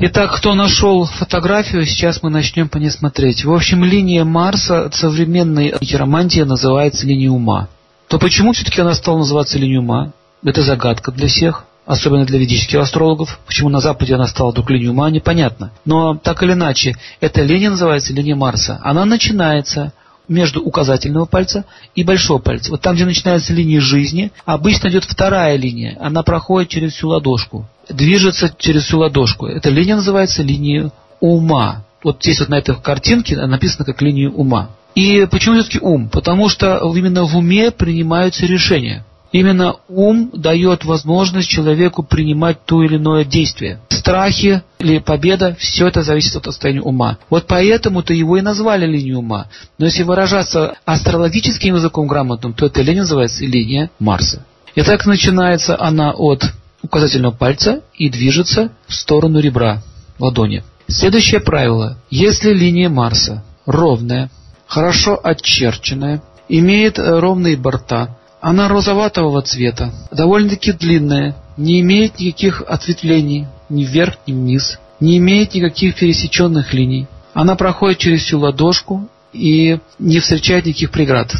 Итак, кто нашел фотографию, сейчас мы начнем по ней смотреть. В общем, линия Марса современной хиромантии называется линией ума. То почему все-таки она стала называться линией ума? Это загадка для всех особенно для ведических астрологов. Почему на Западе она стала вдруг линией ума, непонятно. Но так или иначе, эта линия называется линия Марса. Она начинается между указательного пальца и большого пальца. Вот там, где начинается линия жизни, обычно идет вторая линия. Она проходит через всю ладошку, движется через всю ладошку. Эта линия называется линией ума. Вот здесь вот на этой картинке написано как линия ума. И почему все-таки ум? Потому что именно в уме принимаются решения. Именно ум дает возможность человеку принимать то или иное действие. Страхи или победа, все это зависит от состояния ума. Вот поэтому-то его и назвали линией ума. Но если выражаться астрологическим языком грамотным, то эта линия называется линия Марса. И так начинается она от указательного пальца и движется в сторону ребра ладони. Следующее правило. Если линия Марса ровная, хорошо очерченная, имеет ровные борта, она розоватого цвета, довольно-таки длинная, не имеет никаких ответвлений ни вверх, ни вниз, не имеет никаких пересеченных линий. Она проходит через всю ладошку и не встречает никаких преград.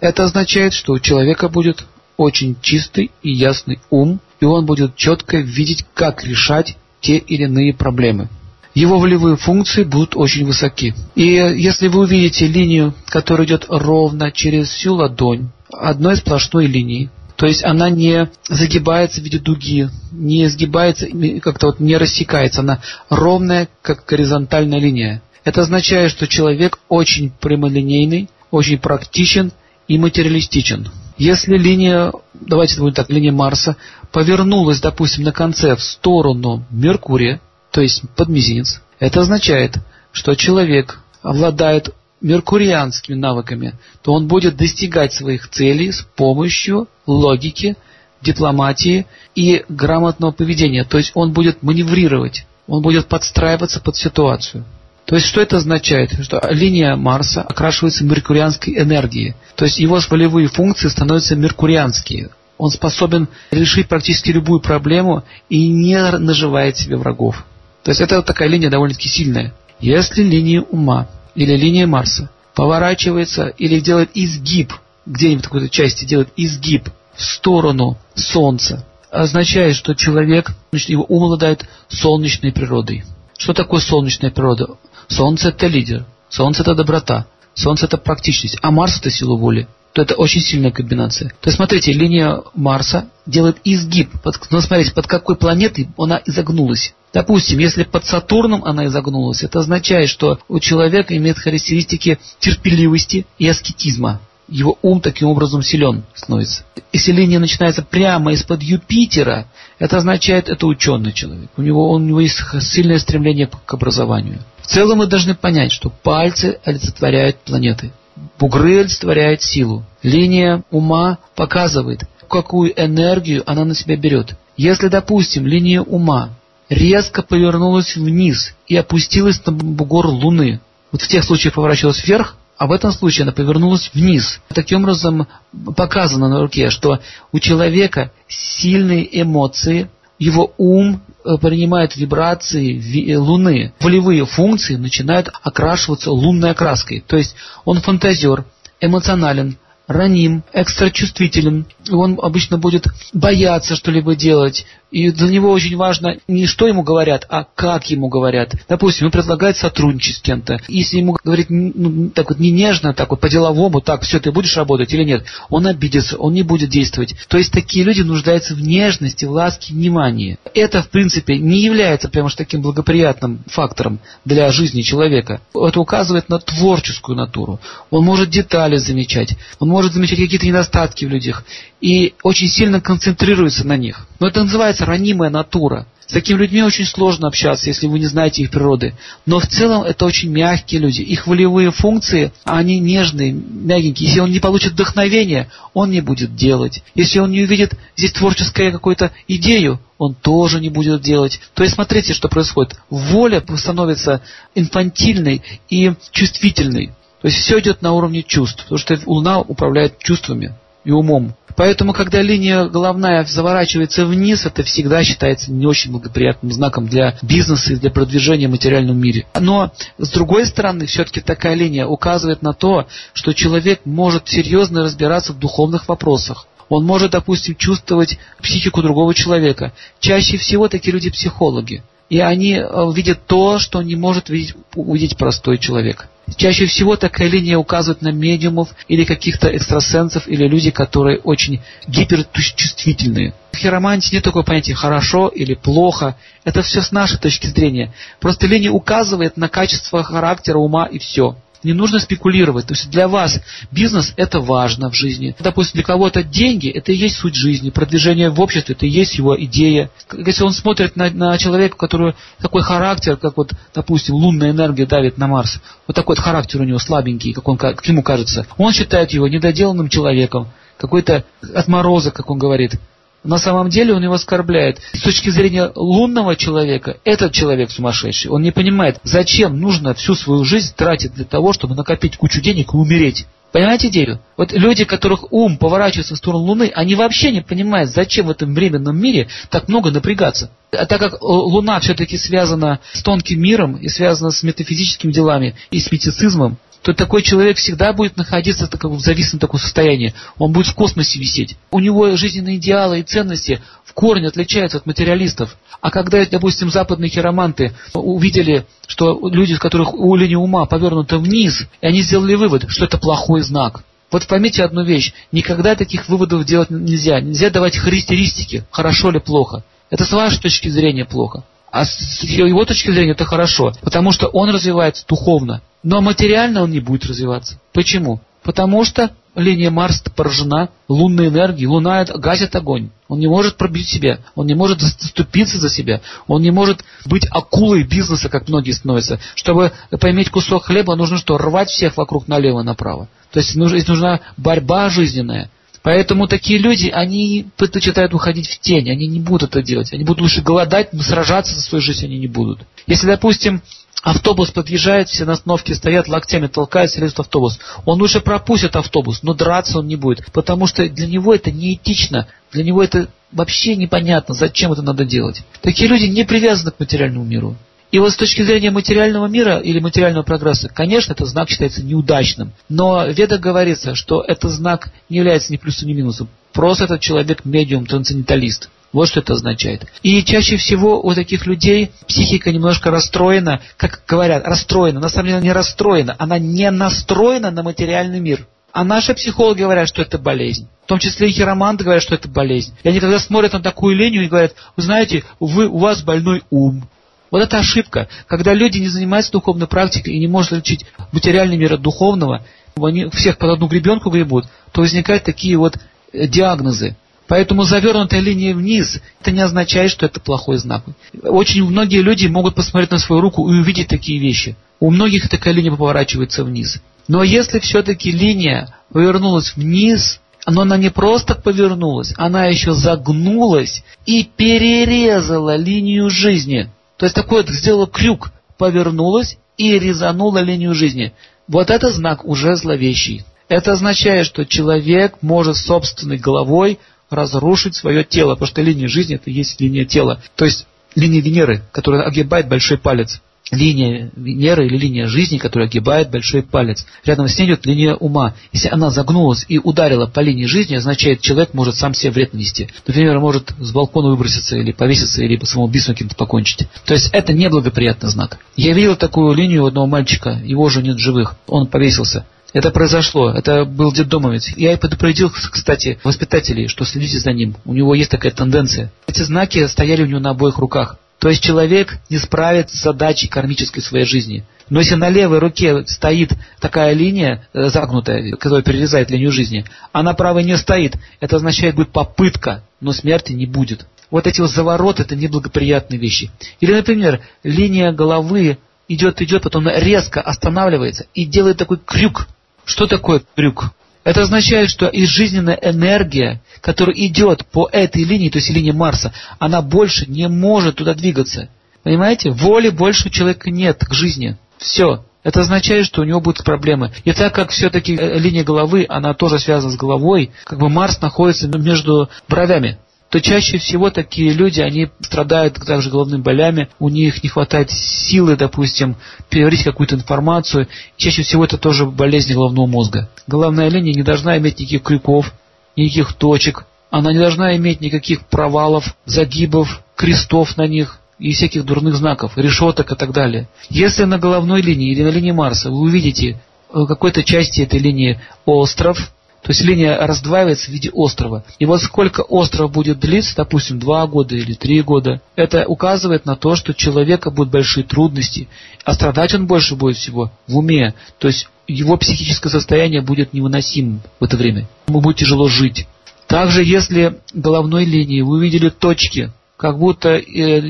Это означает, что у человека будет очень чистый и ясный ум, и он будет четко видеть, как решать те или иные проблемы. Его волевые функции будут очень высоки. И если вы увидите линию, которая идет ровно через всю ладонь, одной сплошной линии. То есть она не загибается в виде дуги, не сгибается, как-то вот не рассекается, она ровная, как горизонтальная линия. Это означает, что человек очень прямолинейный, очень практичен и материалистичен. Если линия, давайте будем так, линия Марса повернулась, допустим, на конце в сторону Меркурия, то есть под мизинец, это означает, что человек обладает меркурианскими навыками, то он будет достигать своих целей с помощью логики, дипломатии и грамотного поведения. То есть он будет маневрировать, он будет подстраиваться под ситуацию. То есть что это означает? Что линия Марса окрашивается меркурианской энергией. То есть его волевые функции становятся меркурианские. Он способен решить практически любую проблему и не наживает себе врагов. То есть это вот такая линия довольно-таки сильная. Если линия ума или линия Марса поворачивается или делает изгиб, где-нибудь в какой-то части делает изгиб в сторону Солнца, означает, что человек, значит, его ум обладает солнечной природой. Что такое солнечная природа? Солнце это лидер, Солнце это доброта, Солнце это практичность, а Марс это сила воли то это очень сильная комбинация. То есть, смотрите, линия Марса делает изгиб. Под, ну, смотрите, под какой планетой она изогнулась. Допустим, если под Сатурном она изогнулась, это означает, что у человека имеет характеристики терпеливости и аскетизма. Его ум таким образом силен становится. Если линия начинается прямо из-под Юпитера, это означает, это ученый человек. У него, у него есть сильное стремление к образованию. В целом мы должны понять, что пальцы олицетворяют планеты. Бугры олицетворяют силу. Линия ума показывает, какую энергию она на себя берет. Если, допустим, линия ума резко повернулась вниз и опустилась на бугор Луны, вот в тех случаях поворачивалась вверх, а в этом случае она повернулась вниз. Таким образом показано на руке, что у человека сильные эмоции, его ум э, принимает вибрации э, Луны. Волевые функции начинают окрашиваться лунной окраской. То есть он фантазер, эмоционален, раним, экстрачувствителен. Он обычно будет бояться что-либо делать. И для него очень важно не что ему говорят, а как ему говорят. Допустим, ему предлагают сотрудничать с кем-то. Если ему говорить ну, так вот не нежно, так вот по-деловому, так, все, ты будешь работать или нет, он обидится, он не будет действовать. То есть такие люди нуждаются в нежности, в ласке, внимании. Это, в принципе, не является прямо уж таким благоприятным фактором для жизни человека. Это указывает на творческую натуру. Он может детали замечать, он может замечать какие-то недостатки в людях и очень сильно концентрируется на них. Но это называется ранимая натура. С такими людьми очень сложно общаться, если вы не знаете их природы. Но в целом это очень мягкие люди. Их волевые функции, они нежные, мягенькие. Если он не получит вдохновения, он не будет делать. Если он не увидит здесь творческую какую-то идею, он тоже не будет делать. То есть смотрите, что происходит. Воля становится инфантильной и чувствительной. То есть все идет на уровне чувств, потому что Луна управляет чувствами. и умом. Поэтому, когда линия головная заворачивается вниз, это всегда считается не очень благоприятным знаком для бизнеса и для продвижения в материальном мире. Но, с другой стороны, все-таки такая линия указывает на то, что человек может серьезно разбираться в духовных вопросах. Он может, допустим, чувствовать психику другого человека. Чаще всего такие люди психологи. И они э, видят то, что не может видеть, увидеть простой человек. Чаще всего такая линия указывает на медиумов или каких-то экстрасенсов или люди, которые очень гиперчувствительные. В хиромантии нет такого понятия «хорошо» или «плохо». Это все с нашей точки зрения. Просто линия указывает на качество характера, ума и все. Не нужно спекулировать. То есть для вас бизнес это важно в жизни. Допустим, для кого-то деньги это и есть суть жизни. Продвижение в обществе это и есть его идея. Если он смотрит на, на человека, у которого такой характер, как вот, допустим, лунная энергия давит на Марс, вот такой вот характер у него слабенький, как, он, как ему кажется, он считает его недоделанным человеком, какой-то отморозок, как он говорит. На самом деле он его оскорбляет. С точки зрения лунного человека, этот человек сумасшедший. Он не понимает, зачем нужно всю свою жизнь тратить для того, чтобы накопить кучу денег и умереть. Понимаете идею? Вот люди, которых ум поворачивается в сторону Луны, они вообще не понимают, зачем в этом временном мире так много напрягаться. А так как Луна все-таки связана с тонким миром и связана с метафизическими делами и с мистицизмом, то такой человек всегда будет находиться в, таком, в зависимом таком состоянии. Он будет в космосе висеть. У него жизненные идеалы и ценности в корне отличаются от материалистов. А когда, допустим, западные хироманты увидели, что люди, у которых у линии ума повернута вниз, и они сделали вывод, что это плохой знак. Вот поймите одну вещь. Никогда таких выводов делать нельзя. Нельзя давать характеристики, хорошо или плохо. Это с вашей точки зрения плохо. А с его точки зрения это хорошо, потому что он развивается духовно. Но материально он не будет развиваться. Почему? Потому что линия Марса поражена лунной энергией. Луна гасит огонь. Он не может пробить себя. Он не может заступиться за себя. Он не может быть акулой бизнеса, как многие становятся. Чтобы поиметь кусок хлеба, нужно что? Рвать всех вокруг налево-направо. То есть нужна борьба жизненная. Поэтому такие люди, они предпочитают уходить в тень, они не будут это делать. Они будут лучше голодать, но сражаться за свою жизнь они не будут. Если, допустим, автобус подъезжает, все на остановке стоят, локтями толкаются, лезут в автобус. Он лучше пропустит автобус, но драться он не будет, потому что для него это неэтично, для него это вообще непонятно, зачем это надо делать. Такие люди не привязаны к материальному миру. И вот с точки зрения материального мира или материального прогресса, конечно, этот знак считается неудачным. Но в Ведах говорится, что этот знак не является ни плюсом, ни минусом. Просто этот человек медиум, трансценденталист. Вот что это означает. И чаще всего у таких людей психика немножко расстроена, как говорят, расстроена. На самом деле она не расстроена, она не настроена на материальный мир. А наши психологи говорят, что это болезнь. В том числе и хироманты говорят, что это болезнь. И они когда смотрят на такую линию и говорят, вы знаете, вы, у вас больной ум. Вот это ошибка. Когда люди не занимаются духовной практикой и не могут отличить материальный мир от духовного, они всех под одну гребенку гребут, то возникают такие вот диагнозы. Поэтому завернутая линия вниз, это не означает, что это плохой знак. Очень многие люди могут посмотреть на свою руку и увидеть такие вещи. У многих такая линия поворачивается вниз. Но если все-таки линия повернулась вниз, но она не просто повернулась, она еще загнулась и перерезала линию жизни. То есть такой вот сделала крюк, повернулась и резанула линию жизни. Вот это знак уже зловещий. Это означает, что человек может собственной головой разрушить свое тело, потому что линия жизни это и есть линия тела. То есть линия Венеры, которая огибает большой палец линия Венеры или линия жизни, которая огибает большой палец. Рядом с ней идет линия ума. Если она загнулась и ударила по линии жизни, означает, человек может сам себе вред нанести. Например, может с балкона выброситься или повеситься, или самоубийством каким-то покончить. То есть это неблагоприятный знак. Я видел такую линию у одного мальчика, его уже нет живых, он повесился. Это произошло, это был детдомовец. Я и предупредил, кстати, воспитателей, что следите за ним. У него есть такая тенденция. Эти знаки стояли у него на обоих руках. То есть человек не справится с задачей кармической своей жизни. Но если на левой руке стоит такая линия э, загнутая, которая перерезает линию жизни, а на правой не стоит, это означает будет попытка, но смерти не будет. Вот эти вот завороты – это неблагоприятные вещи. Или, например, линия головы идет, идет, потом резко останавливается и делает такой крюк. Что такое крюк? Это означает, что и жизненная энергия, которая идет по этой линии, то есть линии Марса, она больше не может туда двигаться. Понимаете? Воли больше у человека нет к жизни. Все. это означает, что у него будут проблемы. И так как все-таки э, линия головы, она тоже связана с головой, как бы Марс находится между бровями то чаще всего такие люди, они страдают также головными болями, у них не хватает силы, допустим, переварить какую-то информацию. Чаще всего это тоже болезнь головного мозга. Головная линия не должна иметь никаких крюков, никаких точек, она не должна иметь никаких провалов, загибов, крестов на них и всяких дурных знаков, решеток и так далее. Если на головной линии или на линии Марса вы увидите в какой-то части этой линии остров, то есть линия раздваивается в виде острова. И вот сколько остров будет длиться, допустим, два года или три года, это указывает на то, что у человека будут большие трудности, а страдать он больше будет всего в уме. То есть его психическое состояние будет невыносимым в это время. Ему будет тяжело жить. Также, если головной линии вы увидели точки, как будто э,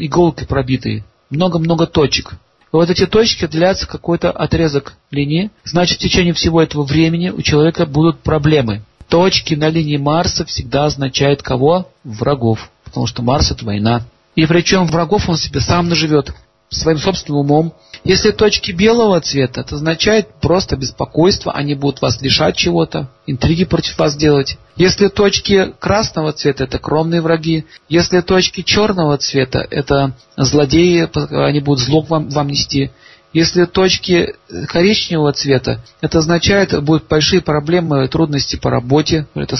иголки пробитые, много-много точек. Вот эти точки длятся какой-то отрезок линии, значит в течение всего этого времени у человека будут проблемы. Точки на линии Марса всегда означают кого? Врагов. Потому что Марс это война. И причем врагов он себе сам наживет своим собственным умом. Если точки белого цвета, это означает просто беспокойство, они будут вас лишать чего-то, интриги против вас делать. Если точки красного цвета, это кромные враги. Если точки черного цвета, это злодеи, они будут зло вам, вам нести. Если точки коричневого цвета, это означает, будут большие проблемы, трудности по работе. Это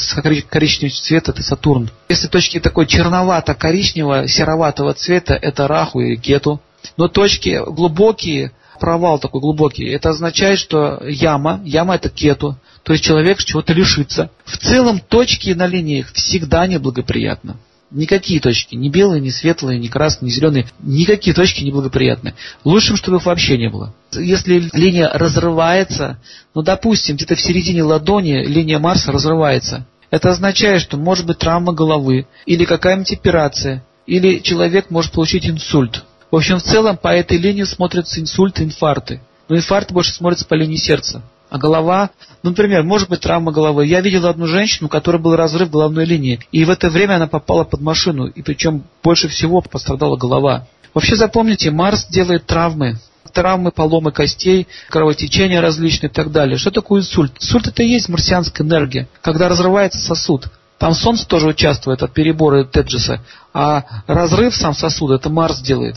коричневый цвет, это Сатурн. Если точки такой черновато-коричневого, сероватого цвета, это Раху и Кету. Но точки глубокие, провал такой глубокий, это означает, что яма, яма это кету, то есть человек чего-то лишится. В целом точки на линиях всегда неблагоприятны. Никакие точки, ни белые, ни светлые, ни красные, ни зеленые, никакие точки неблагоприятны. Лучшим, чтобы их вообще не было. Если линия разрывается, ну, допустим, где-то в середине ладони линия Марса разрывается, это означает, что может быть травма головы, или какая-нибудь операция, или человек может получить инсульт. В общем, в целом по этой линии смотрятся инсульты, инфаркты. Но инфаркт больше смотрится по линии сердца. А голова, ну, например, может быть травма головы. Я видел одну женщину, у которой был разрыв головной линии, и в это время она попала под машину, и причем больше всего пострадала голова. Вообще запомните, Марс делает травмы, травмы, поломы костей, кровотечения различные и так далее. Что такое инсульт? Инсульт это и есть марсианская энергия, когда разрывается сосуд. Там Солнце тоже участвует от перебора Теджеса, а разрыв сам сосуда это Марс делает.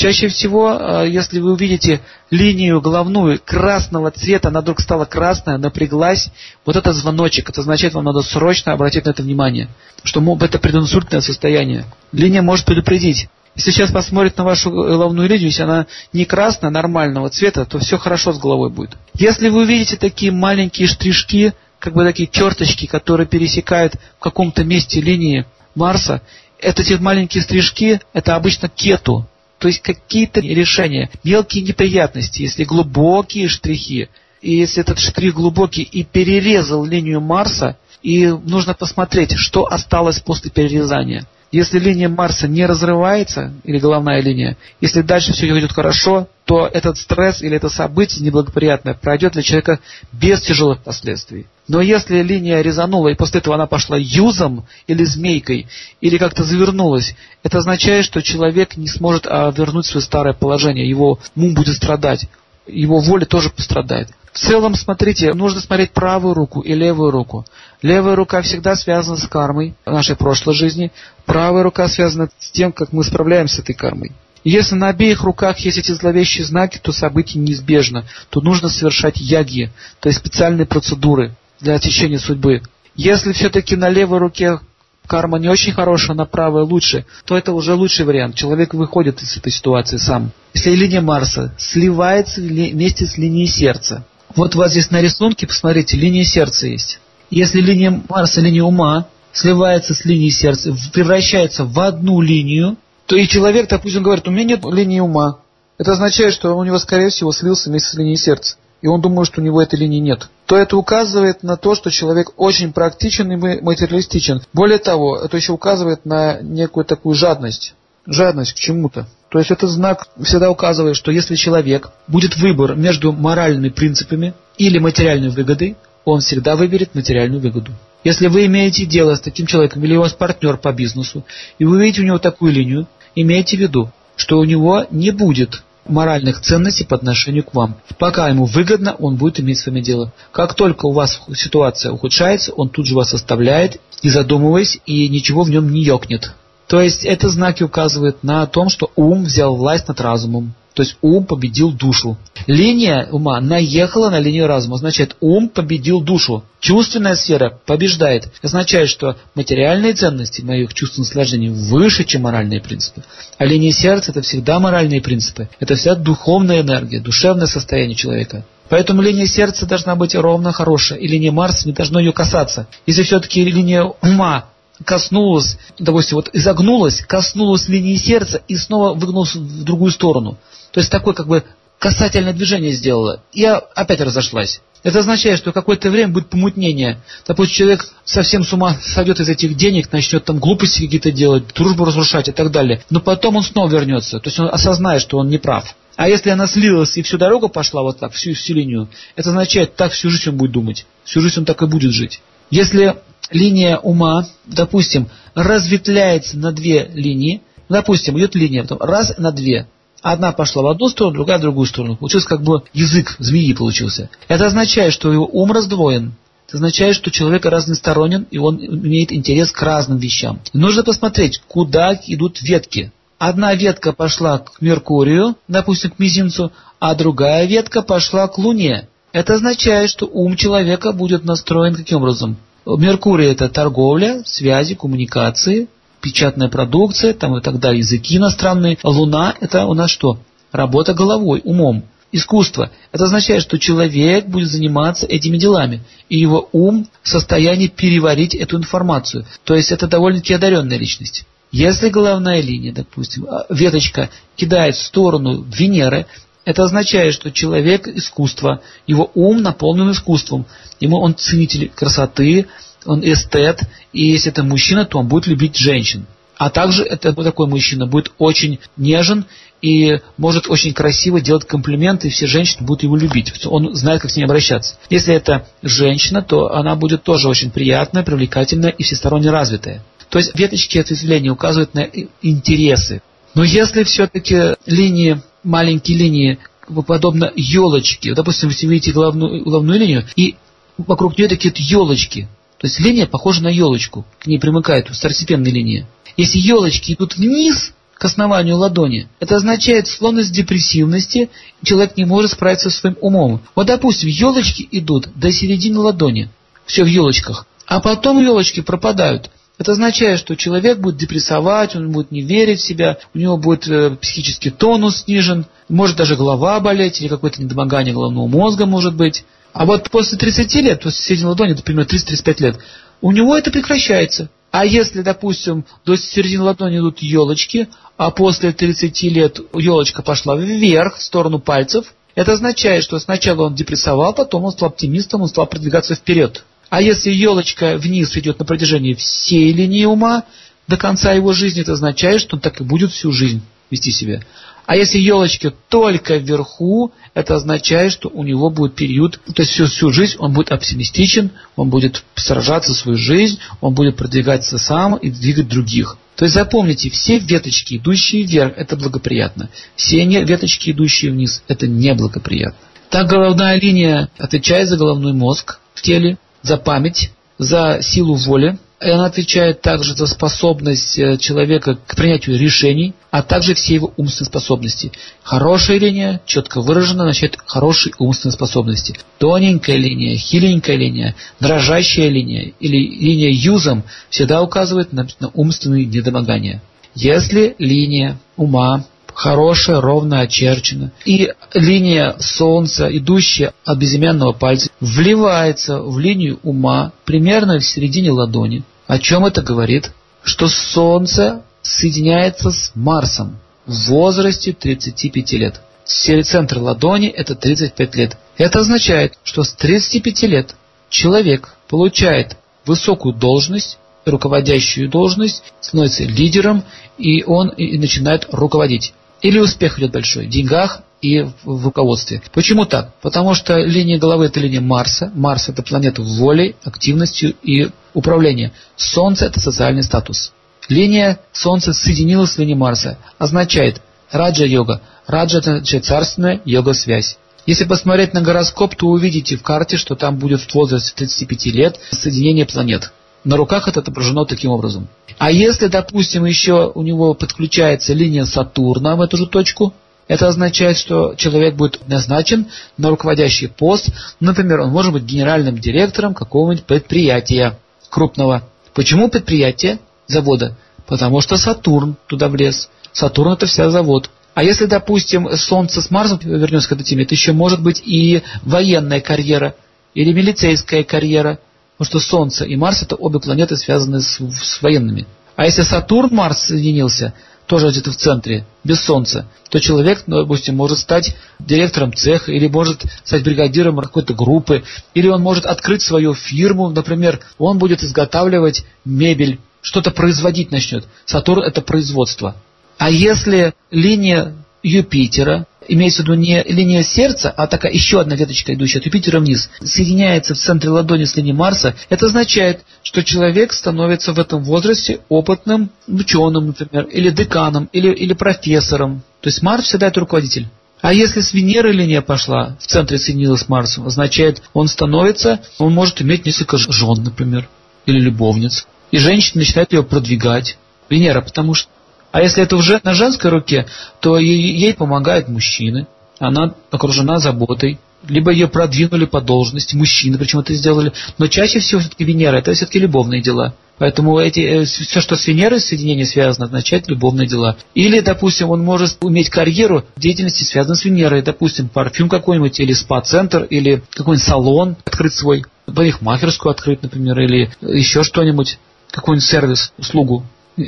Чаще всего, э, если вы увидите линию головную красного цвета, она вдруг стала красная, напряглась, вот это звоночек, это означает, вам надо срочно обратить на это внимание, что это прединсультное состояние. Линия может предупредить. Если сейчас посмотреть на вашу головную линию, если она не красная, нормального цвета, то все хорошо с головой будет. Если вы увидите такие маленькие штришки, как бы такие черточки, которые пересекают в каком-то месте линии Марса, это эти маленькие стрижки, это обычно кету. То есть какие-то решения, мелкие неприятности, если глубокие штрихи, и если этот штрих глубокий и перерезал линию Марса, и нужно посмотреть, что осталось после перерезания. Если линия Марса не разрывается, или головная линия, если дальше все идет хорошо, то этот стресс или это событие неблагоприятное пройдет для человека без тяжелых последствий. Но если линия резанула, и после этого она пошла юзом или змейкой, или как-то завернулась, это означает, что человек не сможет а, вернуть свое старое положение, его ум будет страдать, его воля тоже пострадает. В целом, смотрите, нужно смотреть правую руку и левую руку. Левая рука всегда связана с кармой нашей прошлой жизни. Правая рука связана с тем, как мы справляемся с этой кармой. если на обеих руках есть эти зловещие знаки, то событие неизбежно. То нужно совершать яги, то есть специальные процедуры для очищения судьбы. Если все-таки на левой руке карма не очень хорошая, на правой лучше, то это уже лучший вариант. Человек выходит из этой ситуации сам. Если линия Марса сливается вместе с линией сердца, вот у вас здесь на рисунке, посмотрите, линия сердца есть. Если линия Марса, линия ума, сливается с линией сердца, превращается в одну линию, то и человек, допустим, говорит, у меня нет линии ума. Это означает, что у него, скорее всего, слился вместе с линией сердца. И он думает, что у него этой линии нет. То это указывает на то, что человек очень практичен и материалистичен. Более того, это еще указывает на некую такую жадность. Жадность к чему-то. То есть это знак всегда указывает, что если человек будет выбор между моральными принципами или материальной выгодой, он всегда выберет материальную выгоду. Если вы имеете дело с таким человеком или у вас партнер по бизнесу, и вы видите у него такую линию, имейте в виду, что у него не будет моральных ценностей по отношению к вам. Пока ему выгодно, он будет иметь с вами дело. Как только у вас ситуация ухудшается, он тут же вас оставляет, не задумываясь, и ничего в нем не ёкнет. То есть это знаки указывают на том, что ум взял власть над разумом. То есть ум победил душу. Линия ума наехала на линию разума. Означает, ум победил душу. Чувственная сфера побеждает. Означает, что материальные ценности моих чувств наслаждений выше, чем моральные принципы. А линия сердца это всегда моральные принципы. Это вся духовная энергия, душевное состояние человека. Поэтому линия сердца должна быть ровно хорошая. И линия Марса не должно ее касаться. Если все-таки линия ума коснулась, допустим, вот изогнулась, коснулась линии сердца и снова выгнулась в другую сторону. То есть такое как бы касательное движение сделала. И опять разошлась. Это означает, что какое-то время будет помутнение. Допустим, человек совсем с ума сойдет из этих денег, начнет там глупости какие-то делать, дружбу разрушать и так далее. Но потом он снова вернется. То есть он осознает, что он не прав. А если она слилась и всю дорогу пошла вот так, всю, всю линию, это означает, так всю жизнь он будет думать. Всю жизнь он так и будет жить. Если линия ума, допустим, разветвляется на две линии, допустим, идет линия, потом раз на две, Одна пошла в одну сторону, другая в другую сторону. Получился как бы язык змеи получился. Это означает, что его ум раздвоен. Это означает, что человек разносторонен, и он имеет интерес к разным вещам. Нужно посмотреть, куда идут ветки. Одна ветка пошла к Меркурию, допустим, к мизинцу, а другая ветка пошла к Луне. Это означает, что ум человека будет настроен каким образом? Меркурий – это торговля, связи, коммуникации, печатная продукция там и так далее, языки иностранные. Луна – это у нас что? Работа головой, умом. Искусство. Это означает, что человек будет заниматься этими делами, и его ум в состоянии переварить эту информацию. То есть это довольно-таки одаренная личность. Если головная линия, допустим, а, веточка кидает в сторону Венеры, это означает, что человек искусства, его ум наполнен искусством. Ему он ценитель красоты, он эстет, и если это мужчина, то он будет любить женщин. А также это такой мужчина будет очень нежен и может очень красиво делать комплименты, и все женщины будут его любить. Он знает, как с ней обращаться. Если это женщина, то она будет тоже очень приятная, привлекательная и всесторонне развитая. То есть веточки ответвления указывают на интересы. Но если все-таки линии, маленькие линии, подобно елочке, допустим, вы видите главную, главную линию, и вокруг нее такие вот елочки, то есть линия похожа на елочку, к ней примыкает второстепенная линия. Если елочки идут вниз, к основанию ладони, это означает склонность депрессивности, человек не может справиться со своим умом. Вот, допустим, елочки идут до середины ладони, все в елочках, а потом елочки пропадают. Это означает, что человек будет депрессовать, он будет не верить в себя, у него будет э, психический тонус снижен, может даже голова болеть или какое-то недомогание головного мозга может быть. А вот после 30 лет, после середины ладони, это примерно 30-35 лет, у него это прекращается. А если, допустим, до середины ладони идут елочки, а после 30 лет елочка пошла вверх, в сторону пальцев, это означает, что сначала он депрессовал, потом он стал оптимистом, он стал продвигаться вперед. А если елочка вниз идет на протяжении всей линии ума, до конца его жизни, это означает, что он так и будет всю жизнь вести себя. А если елочки только вверху, это означает, что у него будет период, то есть всю, всю жизнь он будет оптимистичен, он будет сражаться свою жизнь, он будет продвигаться сам и двигать других. То есть запомните, все веточки, идущие вверх, это благоприятно. Все веточки, идущие вниз, это неблагоприятно. Так головная линия отвечает за головной мозг в теле, за память, за силу воли, и она отвечает также за способность э, человека к принятию решений, а также все его умственные способности. Хорошая линия, четко выражена, значит хорошие умственные способности. Тоненькая линия, хиленькая линия, дрожащая линия или линия юзом всегда указывает на, умственные недомогания. Если линия ума хорошая, ровно очерчена. И линия Солнца, идущая от безымянного пальца, вливается в линию ума примерно в середине ладони. О чем это говорит? Что Солнце соединяется с Марсом в возрасте 35 лет. Центр ладони – это 35 лет. Это означает, что с 35 лет человек получает высокую должность, руководящую должность, становится лидером, и он и начинает руководить. Или успех идет большой в деньгах и в руководстве. Почему так? Потому что линия головы это линия Марса. Марс это планета волей, активностью и управления. Солнце это социальный статус. Линия Солнца соединилась с линией Марса. Означает, Раджа-йога. Раджа – это царственная йога-связь. Если посмотреть на гороскоп, то увидите в карте, что там будет в возрасте 35 лет соединение планет. На руках это отображено таким образом. А если, допустим, еще у него подключается линия Сатурна в эту же точку, это означает, что человек будет назначен на руководящий пост. Например, он может быть генеральным директором какого-нибудь предприятия крупного. Почему предприятие завода? Потому что Сатурн туда влез. Сатурн это вся завод. А если, допустим, Солнце с Марсом, вернемся к этой теме, это еще может быть и военная карьера, или милицейская карьера, потому что Солнце и Марс это обе планеты связаны с, с военными. А если Сатурн, Марс соединился, тоже где-то в центре, без Солнца, то человек, ну, допустим, может стать директором цеха, или может стать бригадиром какой-то группы, или он может открыть свою фирму, например, он будет изготавливать мебель, что-то производить начнет. Сатурн это производство. А если линия Юпитера, имеется в виду не линия сердца, а такая еще одна веточка, идущая от Юпитера вниз, соединяется в центре ладони с линией Марса, это означает, что человек становится в этом возрасте опытным ученым, например, или деканом, или, или профессором. То есть Марс всегда это руководитель. А если с Венеры линия пошла, в центре соединилась с Марсом, означает, он становится, он может иметь несколько жен, например, или любовниц. И женщина начинает ее продвигать. Венера, потому что а если это уже на женской руке, то ей, помогают мужчины. Она окружена заботой. Либо ее продвинули по должности, мужчины причем это сделали. Но чаще всего все-таки Венера, это все-таки любовные дела. Поэтому эти, э, все, что с Венерой соединение связано, означает любовные дела. Или, допустим, он может иметь карьеру в деятельности, связанной с Венерой. Допустим, парфюм какой-нибудь, или спа-центр, или какой-нибудь салон открыть свой, парикмахерскую открыть, например, или еще что-нибудь, какой-нибудь сервис, услугу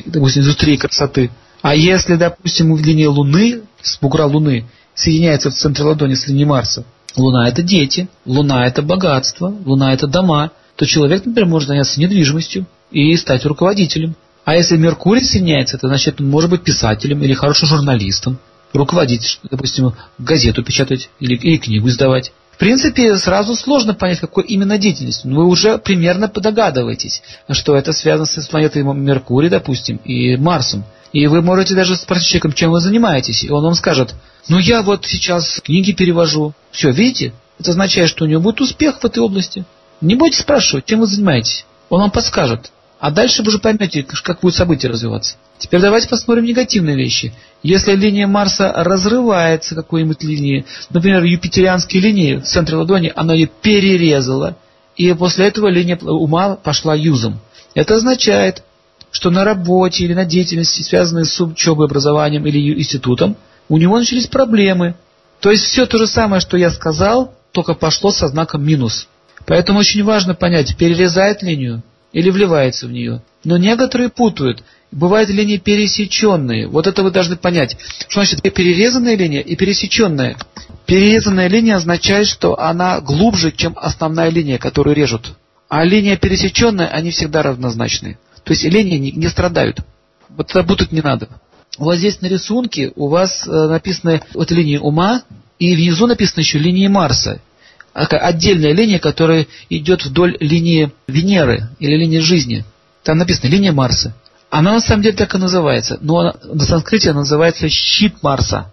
допустим, индустрии красоты. А если, допустим, линия Луны, с бугра Луны, соединяется в центре ладони с линией Марса, Луна это дети, Луна это богатство, Луна это дома, то человек, например, может заняться недвижимостью и стать руководителем. А если Меркурий соединяется, это значит, он может быть писателем или хорошим журналистом, руководить, допустим, газету печатать или, или книгу издавать. В принципе, сразу сложно понять, какой именно деятельность. Но вы уже примерно догадываетесь, что это связано с планетой Меркурий, допустим, и Марсом. И вы можете даже спросить человека, чем вы занимаетесь, и он вам скажет, ну я вот сейчас книги перевожу. Все, видите? Это означает, что у него будет успех в этой области. Не будете спрашивать, чем вы занимаетесь. Он вам подскажет. А дальше вы уже поймете, как будут события развиваться. Теперь давайте посмотрим негативные вещи. Если линия Марса разрывается какой-нибудь линией, например, юпитерианские линии в центре ладони, она ее перерезала, и после этого линия ума пошла юзом. Это означает, что на работе или на деятельности, связанной с учебой, образованием или институтом, у него начались проблемы. То есть все то же самое, что я сказал, только пошло со знаком минус. Поэтому очень важно понять, перерезает линию или вливается в нее. Но некоторые путают. Бывают линии пересеченные. Вот это вы должны понять. Что значит перерезанная линия и пересеченная? Перерезанная линия означает, что она глубже, чем основная линия, которую режут. А линия пересеченная, они всегда равнозначны. То есть линии не, не страдают. Вот путать не надо. У вас здесь на рисунке у вас э, написаны вот линии ума, и внизу написано еще линии Марса отдельная линия, которая идет вдоль линии Венеры или линии жизни. Там написано линия Марса. Она на самом деле так и называется, но на санскрите она называется щит Марса.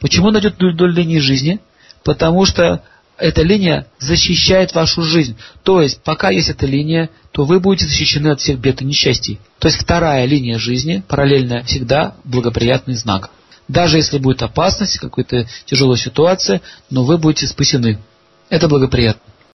Почему она идет вдоль линии жизни? Потому что эта линия защищает вашу жизнь. То есть, пока есть эта линия, то вы будете защищены от всех бед и несчастий. То есть, вторая линия жизни, параллельная, всегда благоприятный знак. Даже если будет опасность, какая-то тяжелая ситуация, но вы будете спасены. Это благоприятно.